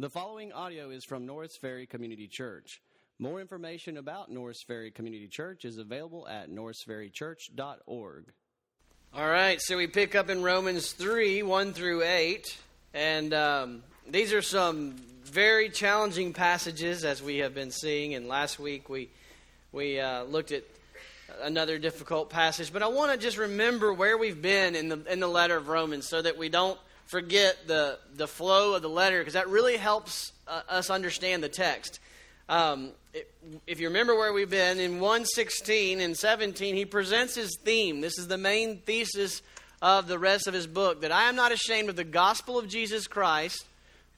The following audio is from Norris Ferry Community Church. More information about Norris Ferry Community Church is available at norrisferrychurch.org. All right, so we pick up in Romans 3 1 through 8. And um, these are some very challenging passages as we have been seeing. And last week we, we uh, looked at another difficult passage. But I want to just remember where we've been in the, in the letter of Romans so that we don't forget the, the flow of the letter because that really helps uh, us understand the text. Um, it, if you remember where we've been, in 116 and 17, he presents his theme. This is the main thesis of the rest of his book that I am not ashamed of the gospel of Jesus Christ,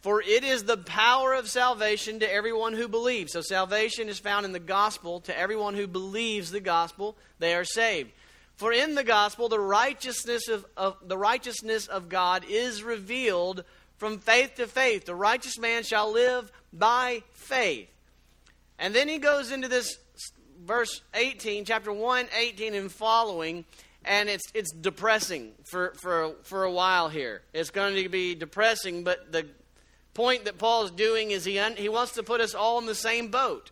for it is the power of salvation to everyone who believes. So salvation is found in the gospel to everyone who believes the gospel, they are saved. For in the gospel, the righteousness of, of, the righteousness of God is revealed from faith to faith. The righteous man shall live by faith. And then he goes into this verse 18, chapter 1, 18 and following, and it's, it's depressing for, for, for a while here. It's going to be depressing, but the point that Paul's doing is he, un, he wants to put us all in the same boat.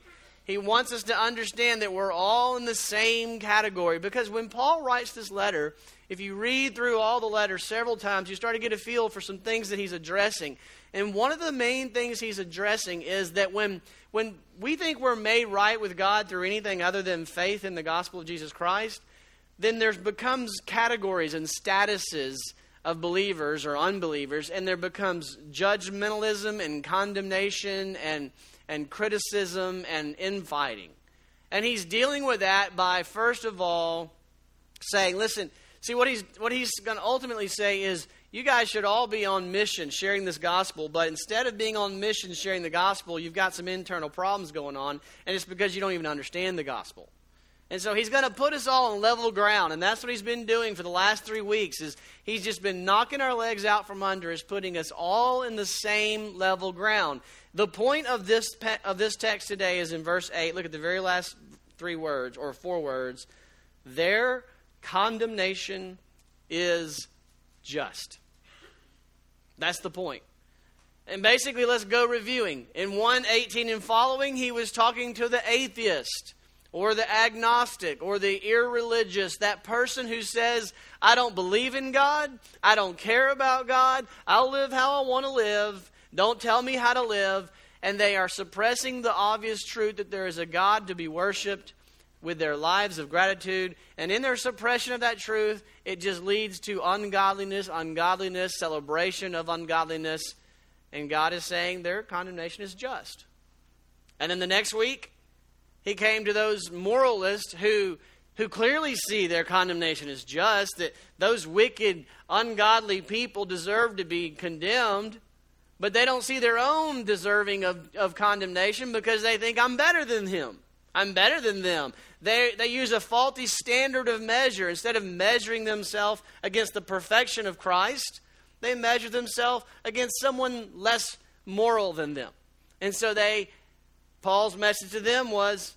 He wants us to understand that we're all in the same category. Because when Paul writes this letter, if you read through all the letters several times, you start to get a feel for some things that he's addressing. And one of the main things he's addressing is that when, when we think we're made right with God through anything other than faith in the gospel of Jesus Christ, then there becomes categories and statuses of believers or unbelievers, and there becomes judgmentalism and condemnation and and criticism and infighting. And he's dealing with that by, first of all, saying, listen, see, what he's, what he's going to ultimately say is, you guys should all be on mission sharing this gospel, but instead of being on mission sharing the gospel, you've got some internal problems going on, and it's because you don't even understand the gospel. And so he's going to put us all on level ground, and that's what he's been doing for the last three weeks. Is he's just been knocking our legs out from under us, putting us all in the same level ground. The point of this of this text today is in verse eight. Look at the very last three words or four words. Their condemnation is just. That's the point. And basically, let's go reviewing. In 118 and following, he was talking to the atheist or the agnostic or the irreligious, that person who says, I don't believe in God, I don't care about God, I'll live how I want to live, don't tell me how to live, and they are suppressing the obvious truth that there is a God to be worshiped with their lives of gratitude. And in their suppression of that truth, it just leads to ungodliness, ungodliness, celebration of ungodliness. And God is saying their condemnation is just. And then the next week, he came to those moralists who, who clearly see their condemnation as just, that those wicked, ungodly people deserve to be condemned, but they don't see their own deserving of, of condemnation because they think, I'm better than him. I'm better than them. They, they use a faulty standard of measure. Instead of measuring themselves against the perfection of Christ, they measure themselves against someone less moral than them. And so they, Paul's message to them was,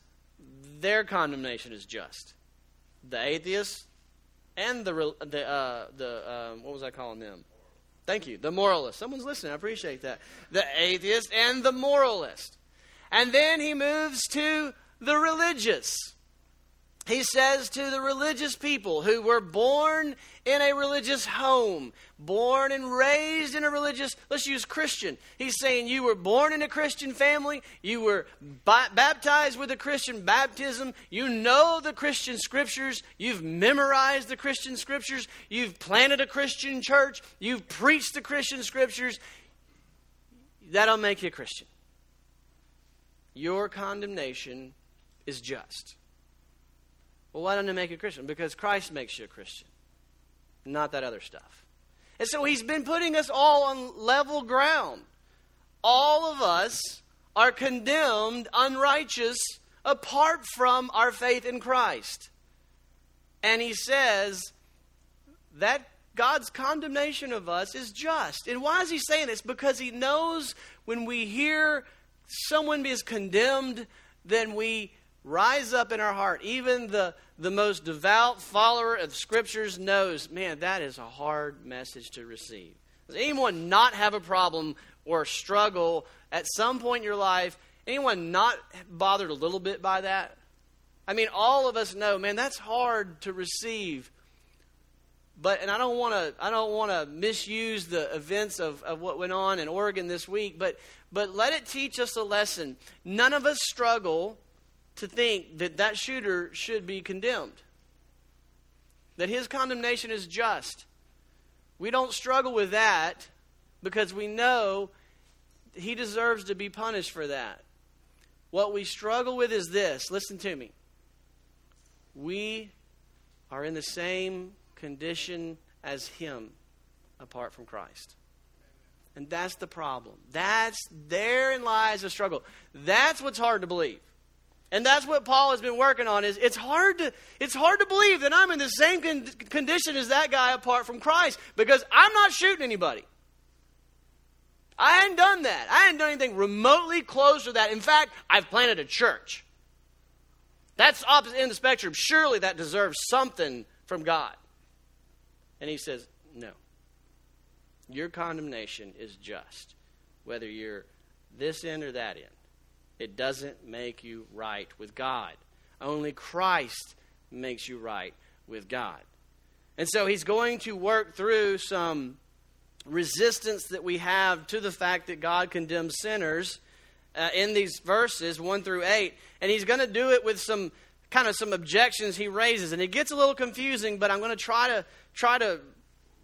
their condemnation is just. The atheists and the the uh, the um, what was I calling them? Thank you, the moralist. Someone's listening. I appreciate that. The atheist and the moralist, and then he moves to the religious he says to the religious people who were born in a religious home, born and raised in a religious, let's use Christian. He's saying you were born in a Christian family, you were baptized with a Christian baptism, you know the Christian scriptures, you've memorized the Christian scriptures, you've planted a Christian church, you've preached the Christian scriptures. That'll make you a Christian. Your condemnation is just. Well, why don't it make you a Christian? Because Christ makes you a Christian, not that other stuff. And so he's been putting us all on level ground. All of us are condemned unrighteous apart from our faith in Christ. And he says that God's condemnation of us is just. And why is he saying this? Because he knows when we hear someone is condemned, then we rise up in our heart. Even the, the most devout follower of scriptures knows, man, that is a hard message to receive. Does anyone not have a problem or struggle at some point in your life? Anyone not bothered a little bit by that? I mean, all of us know, man, that's hard to receive. But and I don't want to I don't want to misuse the events of, of what went on in Oregon this week, but but let it teach us a lesson. None of us struggle to think that that shooter should be condemned. That his condemnation is just. We don't struggle with that because we know he deserves to be punished for that. What we struggle with is this listen to me we are in the same condition as him apart from Christ. And that's the problem. That's therein lies the struggle. That's what's hard to believe. And that's what Paul has been working on is it's hard to it's hard to believe that I'm in the same con- condition as that guy apart from Christ because I'm not shooting anybody. I hadn't done that. I hadn't done anything remotely close to that. In fact, I've planted a church. That's opposite end of the spectrum. Surely that deserves something from God. And he says, No. Your condemnation is just, whether you're this end or that end. It doesn't make you right with God. Only Christ makes you right with God. And so he's going to work through some resistance that we have to the fact that God condemns sinners uh, in these verses 1 through 8 and he's going to do it with some kind of some objections he raises and it gets a little confusing but i'm going to try to try to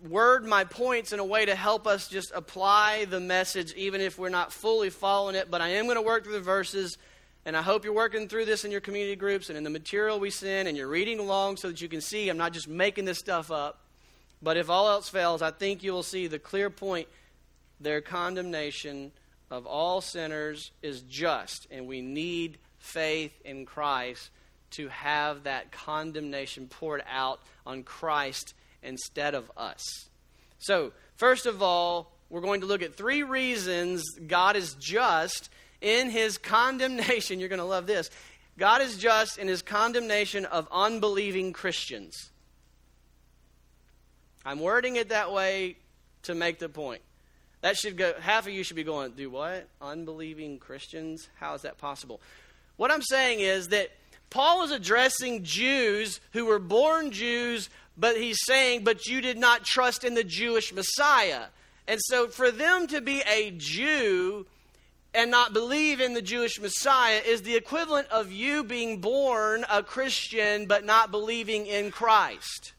word my points in a way to help us just apply the message even if we're not fully following it but i am going to work through the verses and i hope you're working through this in your community groups and in the material we send and you're reading along so that you can see i'm not just making this stuff up but if all else fails i think you will see the clear point. Their condemnation of all sinners is just, and we need faith in Christ to have that condemnation poured out on Christ instead of us. So, first of all, we're going to look at three reasons God is just in his condemnation. You're going to love this. God is just in his condemnation of unbelieving Christians. I'm wording it that way to make the point. That should go, half of you should be going, do what? Unbelieving Christians? How is that possible? What I'm saying is that Paul is addressing Jews who were born Jews, but he's saying, but you did not trust in the Jewish Messiah. And so for them to be a Jew and not believe in the Jewish Messiah is the equivalent of you being born a Christian but not believing in Christ.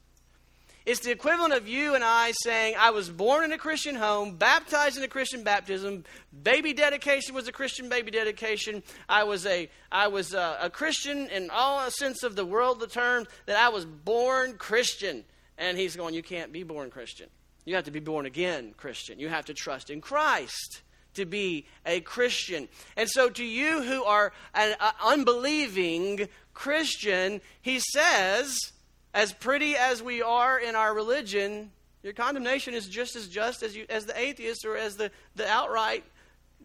It's the equivalent of you and I saying, I was born in a Christian home, baptized in a Christian baptism, baby dedication was a Christian baby dedication. I was a, I was a, a Christian in all sense of the world, the term, that I was born Christian. And he's going, You can't be born Christian. You have to be born again Christian. You have to trust in Christ to be a Christian. And so, to you who are an uh, unbelieving Christian, he says, as pretty as we are in our religion, your condemnation is just as just as, you, as the atheist or as the, the outright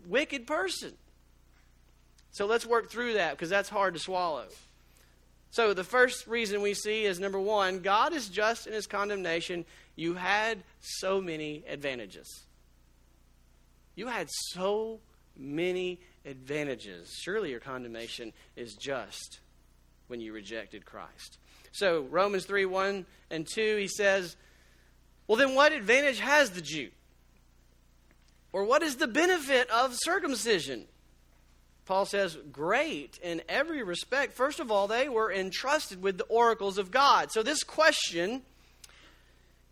wicked person. So let's work through that because that's hard to swallow. So the first reason we see is number one, God is just in his condemnation. You had so many advantages. You had so many advantages. Surely your condemnation is just when you rejected Christ. So, Romans 3 1 and 2, he says, Well, then what advantage has the Jew? Or what is the benefit of circumcision? Paul says, Great in every respect. First of all, they were entrusted with the oracles of God. So, this question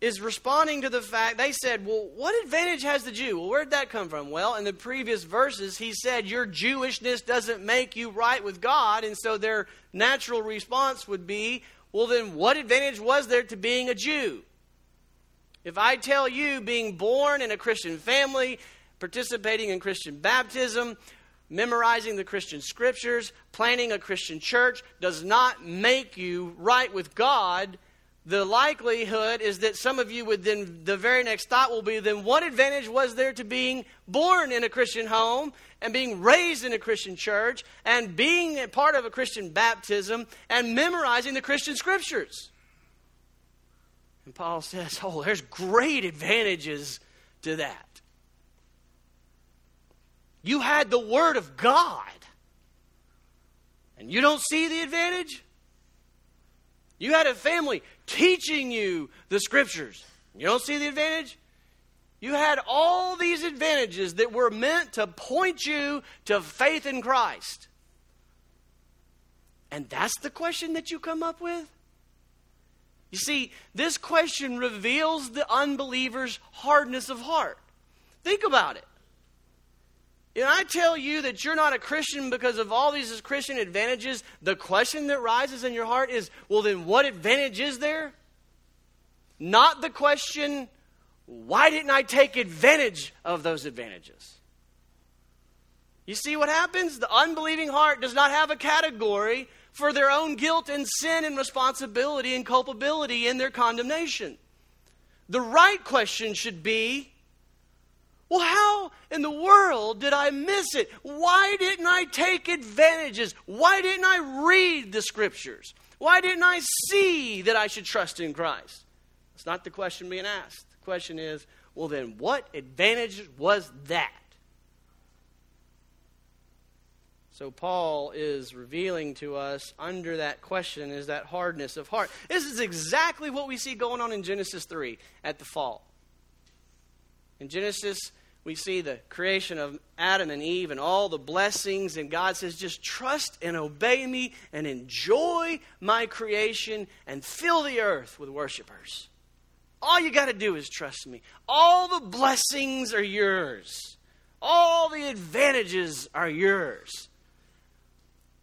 is responding to the fact they said, Well, what advantage has the Jew? Well, where'd that come from? Well, in the previous verses, he said, Your Jewishness doesn't make you right with God. And so their natural response would be, well, then what advantage was there to being a Jew? If I tell you being born in a Christian family, participating in Christian baptism, memorizing the Christian scriptures, planning a Christian church does not make you right with God, the likelihood is that some of you would then, the very next thought will be, then what advantage was there to being born in a Christian home and being raised in a Christian church and being a part of a Christian baptism and memorizing the Christian scriptures? And Paul says, oh, there's great advantages to that. You had the Word of God. And you don't see the advantage? You had a family teaching you the Scriptures. You don't see the advantage? You had all these advantages that were meant to point you to faith in Christ. And that's the question that you come up with? You see, this question reveals the unbeliever's hardness of heart. Think about it. And I tell you that you're not a Christian because of all these Christian advantages, the question that rises in your heart is well, then what advantage is there? Not the question, why didn't I take advantage of those advantages? You see what happens? The unbelieving heart does not have a category for their own guilt and sin and responsibility and culpability in their condemnation. The right question should be well, how in the world did I miss it? Why didn't I take advantages? Why didn't I read the scriptures? Why didn't I see that I should trust in Christ? It's not the question being asked. The question is, well, then what advantage was that? So, Paul is revealing to us under that question is that hardness of heart. This is exactly what we see going on in Genesis 3 at the fall. In Genesis we see the creation of Adam and Eve and all the blessings, and God says, just trust and obey me and enjoy my creation and fill the earth with worshipers. All you got to do is trust me. All the blessings are yours, all the advantages are yours.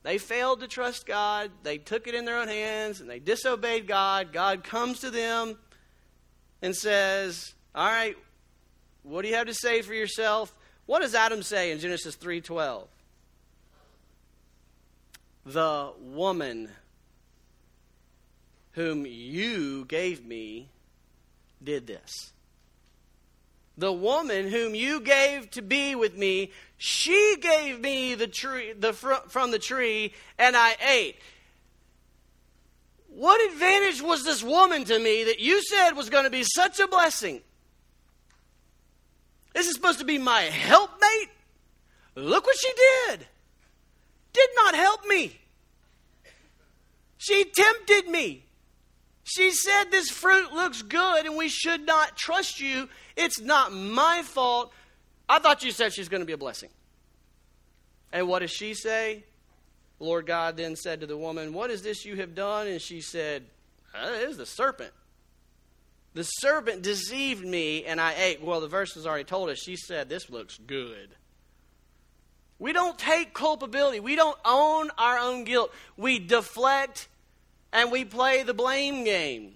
They failed to trust God, they took it in their own hands, and they disobeyed God. God comes to them and says, All right, what do you have to say for yourself? What does Adam say in Genesis 3:12? The woman whom you gave me did this. The woman whom you gave to be with me, she gave me the tree the fr- from the tree and I ate. What advantage was this woman to me that you said was going to be such a blessing? This is supposed to be my helpmate. Look what she did. Did not help me. She tempted me. She said this fruit looks good and we should not trust you. It's not my fault. I thought you said she's going to be a blessing. And what does she say? Lord God then said to the woman, What is this you have done? And she said, uh, It is the serpent the serpent deceived me and I ate. Well, the verse has already told us. She said, This looks good. We don't take culpability. We don't own our own guilt. We deflect and we play the blame game.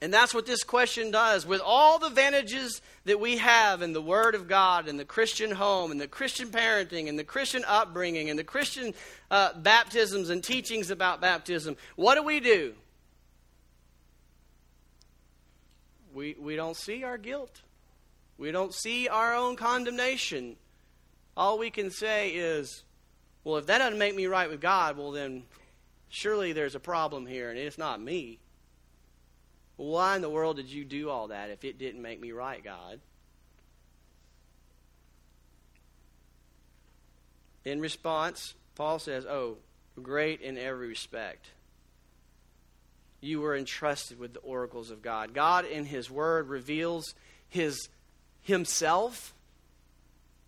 And that's what this question does. With all the advantages that we have in the Word of God, and the Christian home, and the Christian parenting, and the Christian upbringing, and the Christian uh, baptisms and teachings about baptism, what do we do? We, we don't see our guilt. We don't see our own condemnation. All we can say is, well, if that doesn't make me right with God, well, then surely there's a problem here, and it's not me. Why in the world did you do all that if it didn't make me right, God? In response, Paul says, Oh, great in every respect you were entrusted with the oracles of God. God, in His Word, reveals His Himself,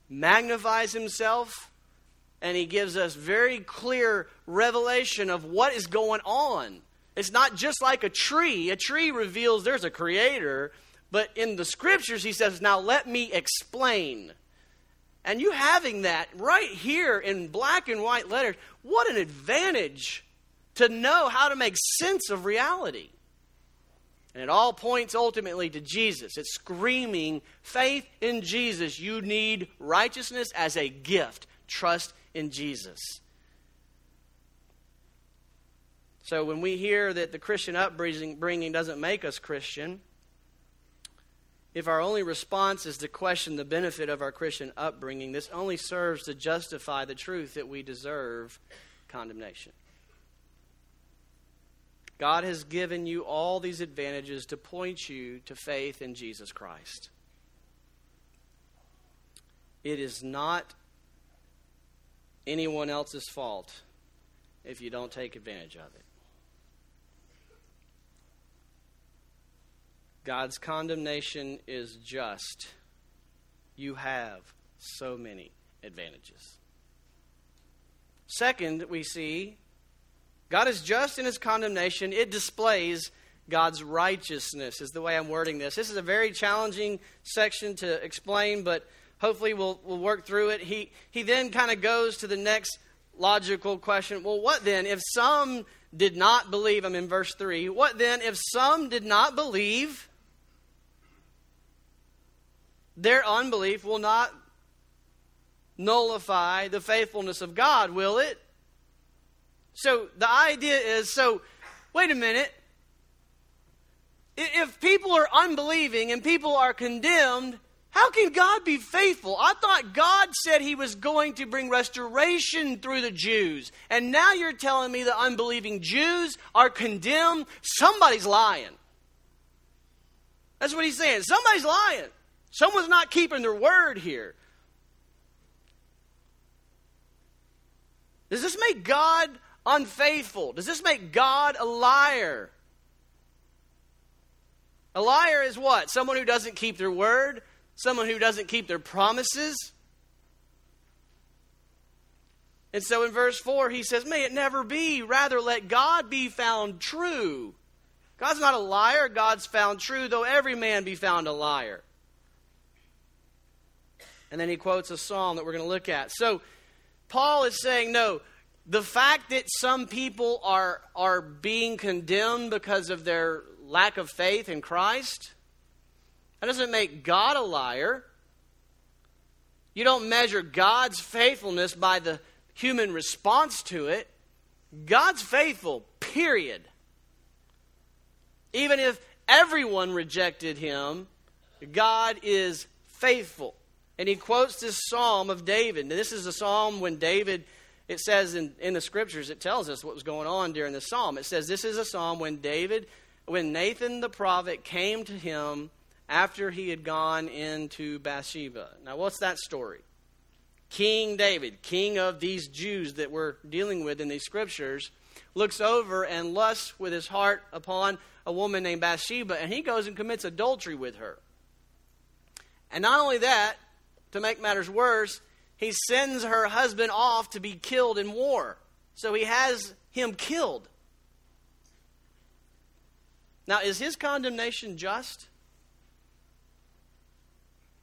magnifies Himself, and He gives us very clear revelation of what is going on. It's not just like a tree. A tree reveals there's a creator, but in the scriptures, He says, Now let me explain. And you having that right here in black and white letters, what an advantage to know how to make sense of reality. And it all points ultimately to Jesus. It's screaming faith in Jesus. You need righteousness as a gift. Trust in Jesus. So when we hear that the Christian upbringing doesn't make us Christian, if our only response is to question the benefit of our Christian upbringing, this only serves to justify the truth that we deserve condemnation. God has given you all these advantages to point you to faith in Jesus Christ. it is not anyone else's fault if you don't take advantage of it. God's condemnation is just. You have so many advantages. Second, we see God is just in his condemnation. It displays God's righteousness, is the way I'm wording this. This is a very challenging section to explain, but hopefully we'll, we'll work through it. He, he then kind of goes to the next logical question well, what then? If some did not believe, I'm in verse 3, what then if some did not believe? Their unbelief will not nullify the faithfulness of God, will it? So the idea is so, wait a minute. If people are unbelieving and people are condemned, how can God be faithful? I thought God said He was going to bring restoration through the Jews. And now you're telling me the unbelieving Jews are condemned? Somebody's lying. That's what He's saying. Somebody's lying. Someone's not keeping their word here. Does this make God unfaithful? Does this make God a liar? A liar is what? Someone who doesn't keep their word, someone who doesn't keep their promises. And so in verse 4, he says, May it never be. Rather, let God be found true. God's not a liar. God's found true, though every man be found a liar. And then he quotes a psalm that we're going to look at. So Paul is saying, no, the fact that some people are, are being condemned because of their lack of faith in Christ, that doesn't make God a liar. You don't measure God's faithfulness by the human response to it. God's faithful, period. Even if everyone rejected him, God is faithful. And he quotes this psalm of David. Now, this is a psalm when David, it says in, in the scriptures, it tells us what was going on during the psalm. It says this is a psalm when David, when Nathan the prophet came to him after he had gone into Bathsheba. Now, what's that story? King David, king of these Jews that we're dealing with in these scriptures, looks over and lusts with his heart upon a woman named Bathsheba, and he goes and commits adultery with her. And not only that, to make matters worse, he sends her husband off to be killed in war. So he has him killed. Now, is his condemnation just?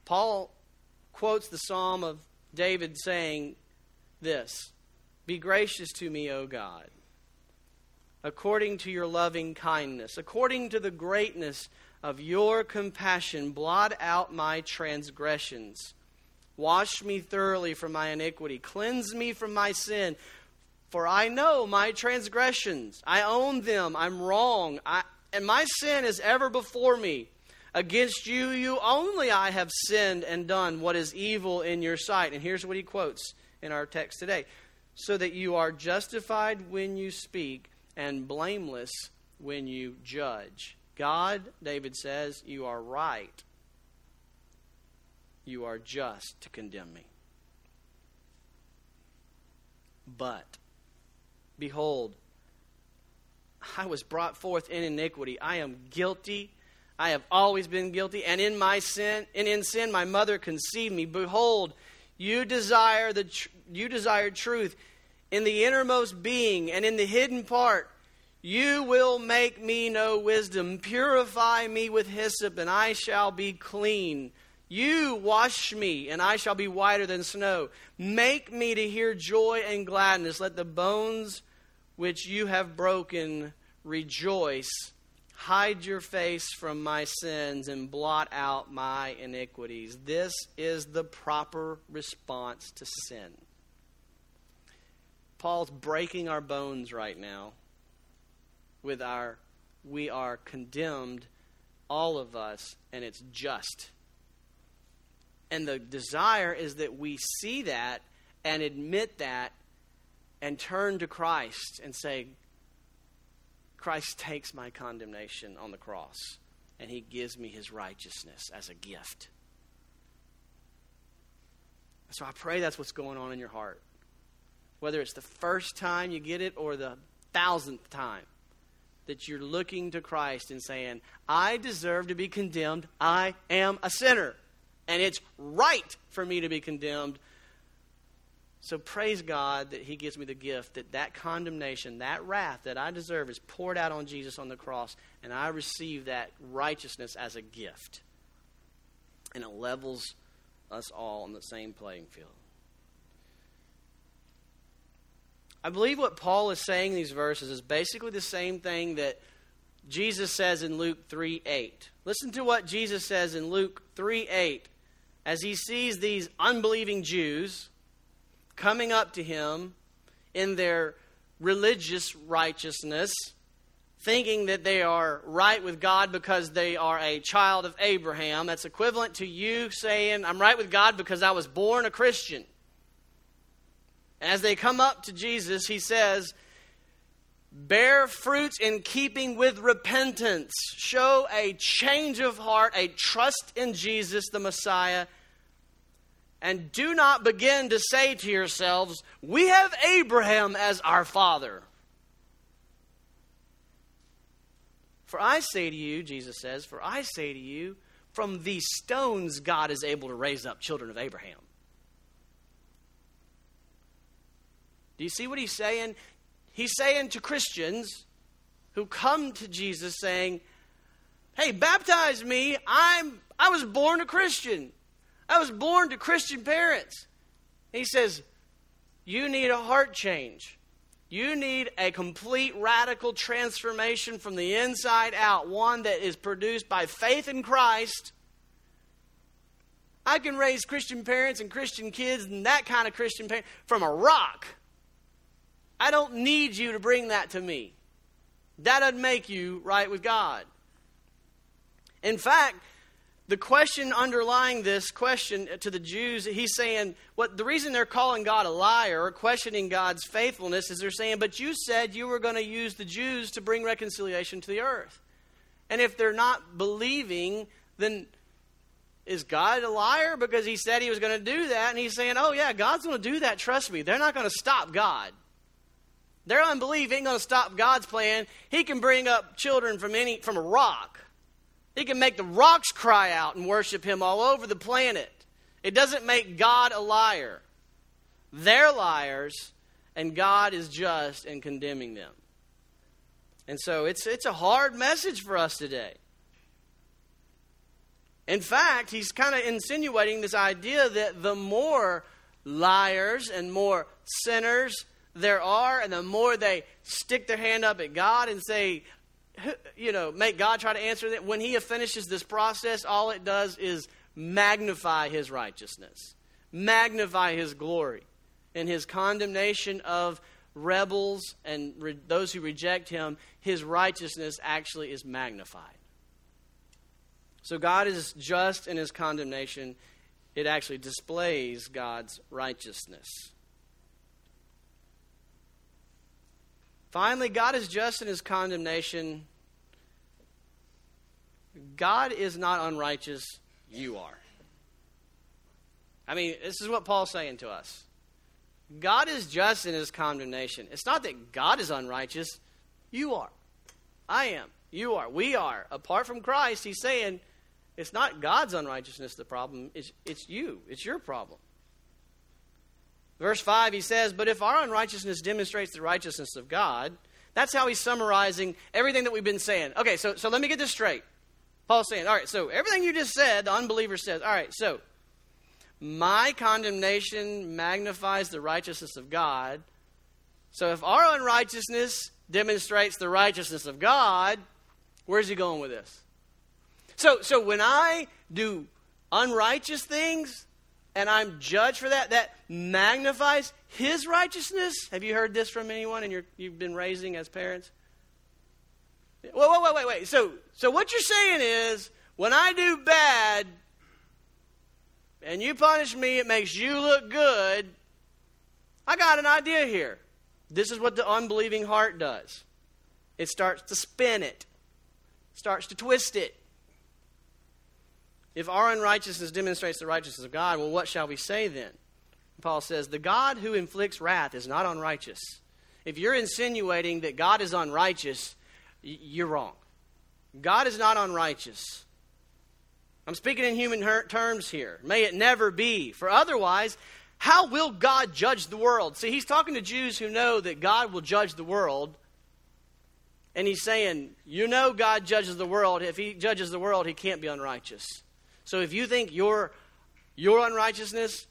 Paul quotes the Psalm of David saying this Be gracious to me, O God, according to your loving kindness, according to the greatness of your compassion, blot out my transgressions. Wash me thoroughly from my iniquity. Cleanse me from my sin. For I know my transgressions. I own them. I'm wrong. I, and my sin is ever before me. Against you, you only, I have sinned and done what is evil in your sight. And here's what he quotes in our text today so that you are justified when you speak and blameless when you judge. God, David says, you are right you are just to condemn me. But, behold, I was brought forth in iniquity. I am guilty. I have always been guilty, and in my sin, and in sin, my mother conceived me. Behold, you desire the tr- you desire truth in the innermost being and in the hidden part. You will make me know wisdom. Purify me with hyssop, and I shall be clean. You wash me, and I shall be whiter than snow. Make me to hear joy and gladness. Let the bones which you have broken rejoice. Hide your face from my sins and blot out my iniquities. This is the proper response to sin. Paul's breaking our bones right now with our we are condemned all of us and it's just and the desire is that we see that and admit that and turn to Christ and say, Christ takes my condemnation on the cross and he gives me his righteousness as a gift. So I pray that's what's going on in your heart. Whether it's the first time you get it or the thousandth time that you're looking to Christ and saying, I deserve to be condemned. I am a sinner. And it's right for me to be condemned. So praise God that He gives me the gift that that condemnation, that wrath that I deserve is poured out on Jesus on the cross, and I receive that righteousness as a gift. And it levels us all on the same playing field. I believe what Paul is saying in these verses is basically the same thing that Jesus says in Luke 3 8. Listen to what Jesus says in Luke 3 8 as he sees these unbelieving Jews coming up to him in their religious righteousness, thinking that they are right with God because they are a child of Abraham. That's equivalent to you saying, I'm right with God because I was born a Christian. And As they come up to Jesus, he says, Bear fruits in keeping with repentance. Show a change of heart, a trust in Jesus, the Messiah. And do not begin to say to yourselves, We have Abraham as our father. For I say to you, Jesus says, For I say to you, from these stones God is able to raise up children of Abraham. Do you see what he's saying? He's saying to Christians who come to Jesus saying, Hey, baptize me. I'm I was born a Christian. I was born to Christian parents. he says, You need a heart change. You need a complete radical transformation from the inside out, one that is produced by faith in Christ. I can raise Christian parents and Christian kids and that kind of Christian parent from a rock. I don't need you to bring that to me. That doesn't make you right with God. In fact, the question underlying this question to the Jews, he's saying, what the reason they're calling God a liar or questioning God's faithfulness is they're saying, but you said you were going to use the Jews to bring reconciliation to the earth. And if they're not believing, then is God a liar because he said he was going to do that? And he's saying, oh, yeah, God's going to do that. Trust me. They're not going to stop God. Their unbelief ain't going to stop God's plan. He can bring up children from any from a rock. He can make the rocks cry out and worship him all over the planet. It doesn't make God a liar. They're liars, and God is just in condemning them. And so it's, it's a hard message for us today. In fact, he's kind of insinuating this idea that the more liars and more sinners there are, and the more they stick their hand up at God and say, you know, make God try to answer that, when He finishes this process, all it does is magnify His righteousness, magnify His glory, and His condemnation of rebels and re- those who reject Him, His righteousness actually is magnified. So God is just in His condemnation, it actually displays God's righteousness. Finally, God is just in his condemnation. God is not unrighteous, you are. I mean, this is what Paul's saying to us. God is just in his condemnation. It's not that God is unrighteous, you are. I am. You are. We are. Apart from Christ, he's saying it's not God's unrighteousness the problem, it's, it's you. It's your problem. Verse 5, he says, But if our unrighteousness demonstrates the righteousness of God, that's how he's summarizing everything that we've been saying. Okay, so, so let me get this straight. Paul's saying, All right, so everything you just said, the unbeliever says, All right, so my condemnation magnifies the righteousness of God. So if our unrighteousness demonstrates the righteousness of God, where's he going with this? So, so when I do unrighteous things, and I'm judged for that, that magnifies his righteousness. Have you heard this from anyone and you've been raising as parents? Wait, wait, wait, wait, wait. So, so what you're saying is, when I do bad and you punish me, it makes you look good. I got an idea here. This is what the unbelieving heart does. It starts to spin it, starts to twist it. If our unrighteousness demonstrates the righteousness of God, well, what shall we say then? Paul says, the God who inflicts wrath is not unrighteous. If you're insinuating that God is unrighteous, you're wrong. God is not unrighteous. I'm speaking in human terms here. May it never be. For otherwise, how will God judge the world? See, he's talking to Jews who know that God will judge the world. And he's saying, You know, God judges the world. If he judges the world, he can't be unrighteous. So if you think your, your unrighteousness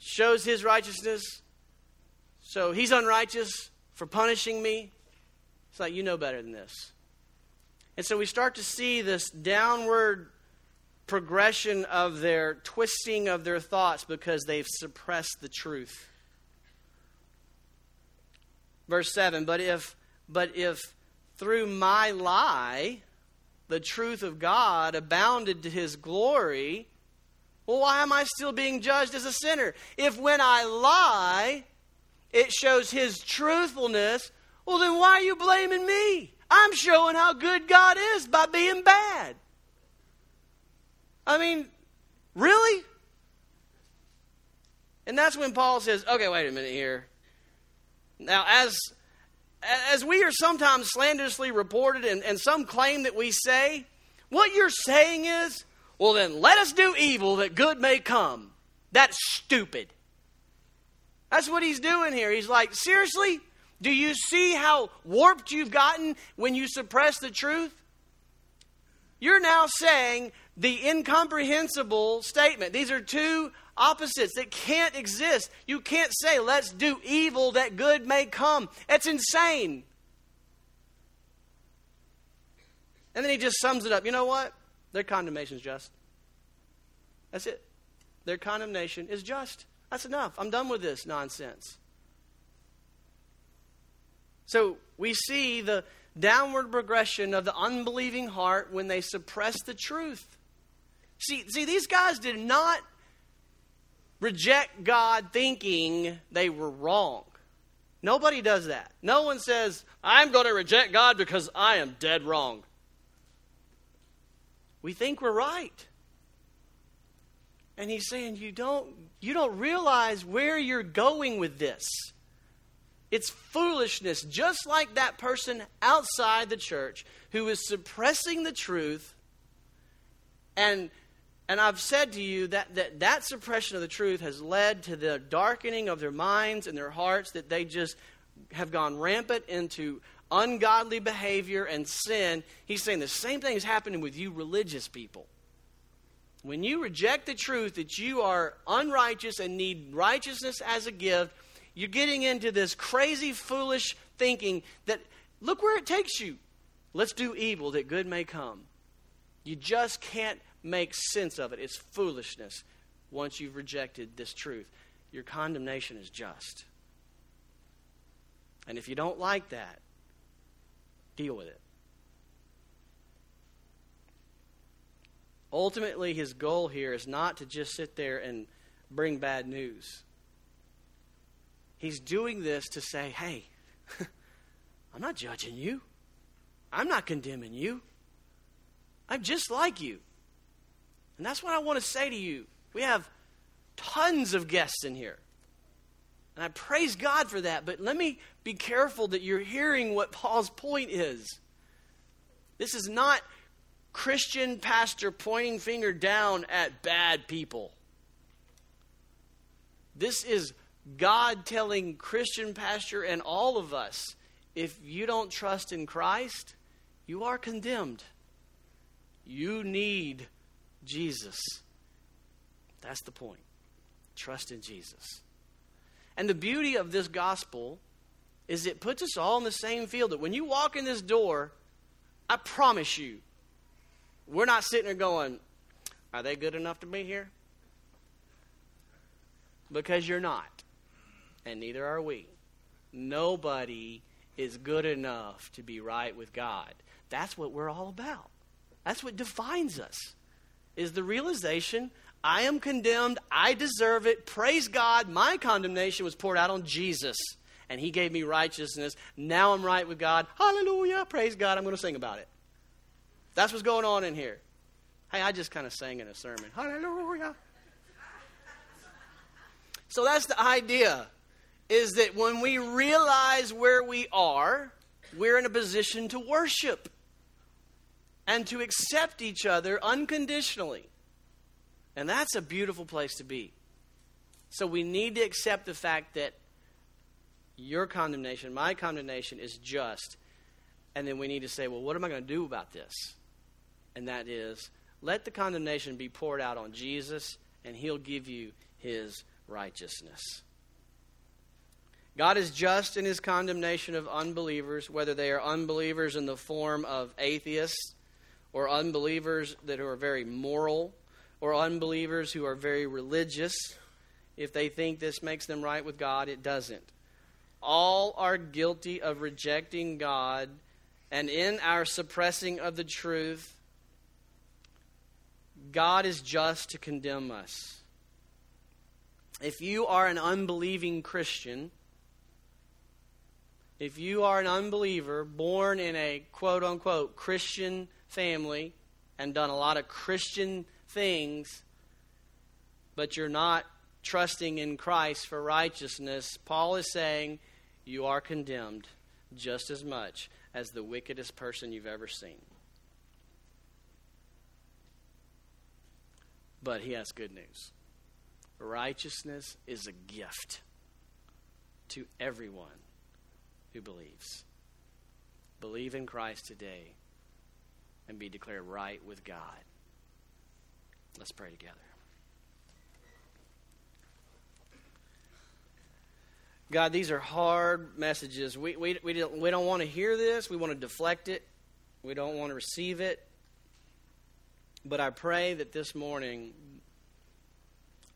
shows his righteousness, so he's unrighteous for punishing me, it's like, you know better than this. And so we start to see this downward progression of their twisting of their thoughts because they've suppressed the truth. Verse 7 But if, but if through my lie the truth of God abounded to his glory, well, why am I still being judged as a sinner? If when I lie, it shows his truthfulness, well, then why are you blaming me? I'm showing how good God is by being bad. I mean, really? And that's when Paul says, okay, wait a minute here. Now, as, as we are sometimes slanderously reported, and, and some claim that we say, what you're saying is, well, then let us do evil that good may come. That's stupid. That's what he's doing here. He's like, seriously? Do you see how warped you've gotten when you suppress the truth? You're now saying the incomprehensible statement. These are two opposites that can't exist. You can't say, let's do evil that good may come. That's insane. And then he just sums it up. You know what? Their condemnation is just. That's it. Their condemnation is just. That's enough. I'm done with this nonsense. So we see the downward progression of the unbelieving heart when they suppress the truth. See, see, these guys did not reject God thinking they were wrong. Nobody does that. No one says, I'm going to reject God because I am dead wrong. We think we're right. And he's saying you don't you don't realize where you're going with this. It's foolishness, just like that person outside the church who is suppressing the truth. And, and I've said to you that, that that suppression of the truth has led to the darkening of their minds and their hearts, that they just have gone rampant into ungodly behavior and sin. He's saying the same thing is happening with you religious people. When you reject the truth that you are unrighteous and need righteousness as a gift, you're getting into this crazy, foolish thinking that look where it takes you. Let's do evil that good may come. You just can't make sense of it. It's foolishness once you've rejected this truth. Your condemnation is just. And if you don't like that, deal with it. Ultimately, his goal here is not to just sit there and bring bad news. He's doing this to say, hey, I'm not judging you. I'm not condemning you. I'm just like you. And that's what I want to say to you. We have tons of guests in here. And I praise God for that. But let me be careful that you're hearing what Paul's point is. This is not Christian pastor pointing finger down at bad people. This is God telling Christian pastor and all of us if you don't trust in Christ, you are condemned. You need Jesus. That's the point. Trust in Jesus. And the beauty of this gospel is it puts us all in the same field. That when you walk in this door, I promise you, we're not sitting there going, Are they good enough to be here? Because you're not and neither are we. Nobody is good enough to be right with God. That's what we're all about. That's what defines us. Is the realization I am condemned, I deserve it. Praise God, my condemnation was poured out on Jesus and he gave me righteousness. Now I'm right with God. Hallelujah. Praise God. I'm going to sing about it. That's what's going on in here. Hey, I just kind of sang in a sermon. Hallelujah. So that's the idea is that when we realize where we are, we're in a position to worship and to accept each other unconditionally. And that's a beautiful place to be. So we need to accept the fact that your condemnation, my condemnation is just. And then we need to say, well, what am I going to do about this? And that is, let the condemnation be poured out on Jesus, and he'll give you his righteousness. God is just in his condemnation of unbelievers, whether they are unbelievers in the form of atheists, or unbelievers that are very moral, or unbelievers who are very religious. If they think this makes them right with God, it doesn't. All are guilty of rejecting God, and in our suppressing of the truth, God is just to condemn us. If you are an unbelieving Christian, if you are an unbeliever born in a quote unquote Christian family and done a lot of Christian things, but you're not trusting in Christ for righteousness, Paul is saying you are condemned just as much as the wickedest person you've ever seen. But he has good news. Righteousness is a gift to everyone who believes. Believe in Christ today and be declared right with God. Let's pray together. God, these are hard messages. We, we, we, don't, we don't want to hear this. We want to deflect it. We don't want to receive it. But I pray that this morning,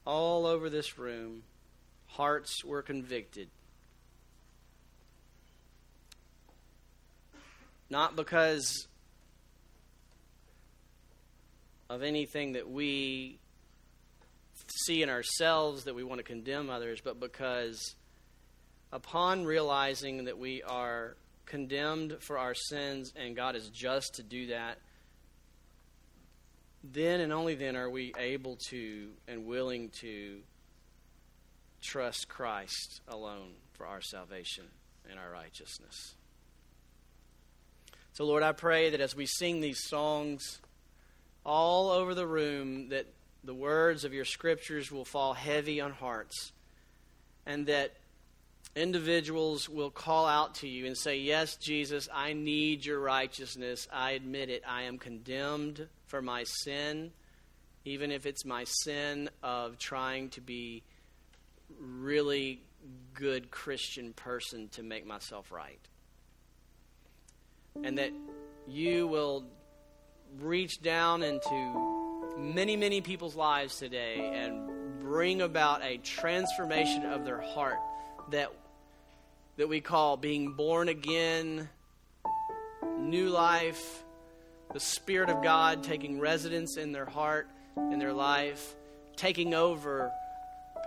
all over this room, hearts were convicted Not because of anything that we see in ourselves that we want to condemn others, but because upon realizing that we are condemned for our sins and God is just to do that, then and only then are we able to and willing to trust Christ alone for our salvation and our righteousness. So, Lord, I pray that as we sing these songs all over the room, that the words of your scriptures will fall heavy on hearts, and that individuals will call out to you and say, Yes, Jesus, I need your righteousness. I admit it. I am condemned for my sin, even if it's my sin of trying to be really good Christian person to make myself right and that you will reach down into many, many people's lives today and bring about a transformation of their heart that, that we call being born again, new life, the Spirit of God taking residence in their heart, in their life, taking over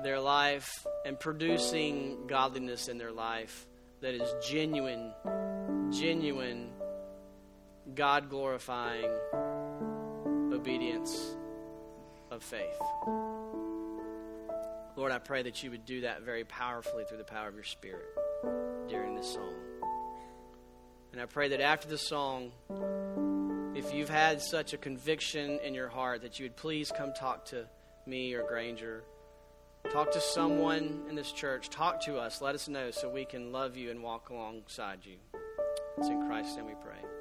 their life, and producing godliness in their life that is genuine, genuine God glorifying obedience of faith. Lord, I pray that you would do that very powerfully through the power of your Spirit during this song. And I pray that after the song, if you've had such a conviction in your heart, that you would please come talk to me or Granger. Talk to someone in this church. Talk to us. Let us know so we can love you and walk alongside you. It's in Christ's name we pray.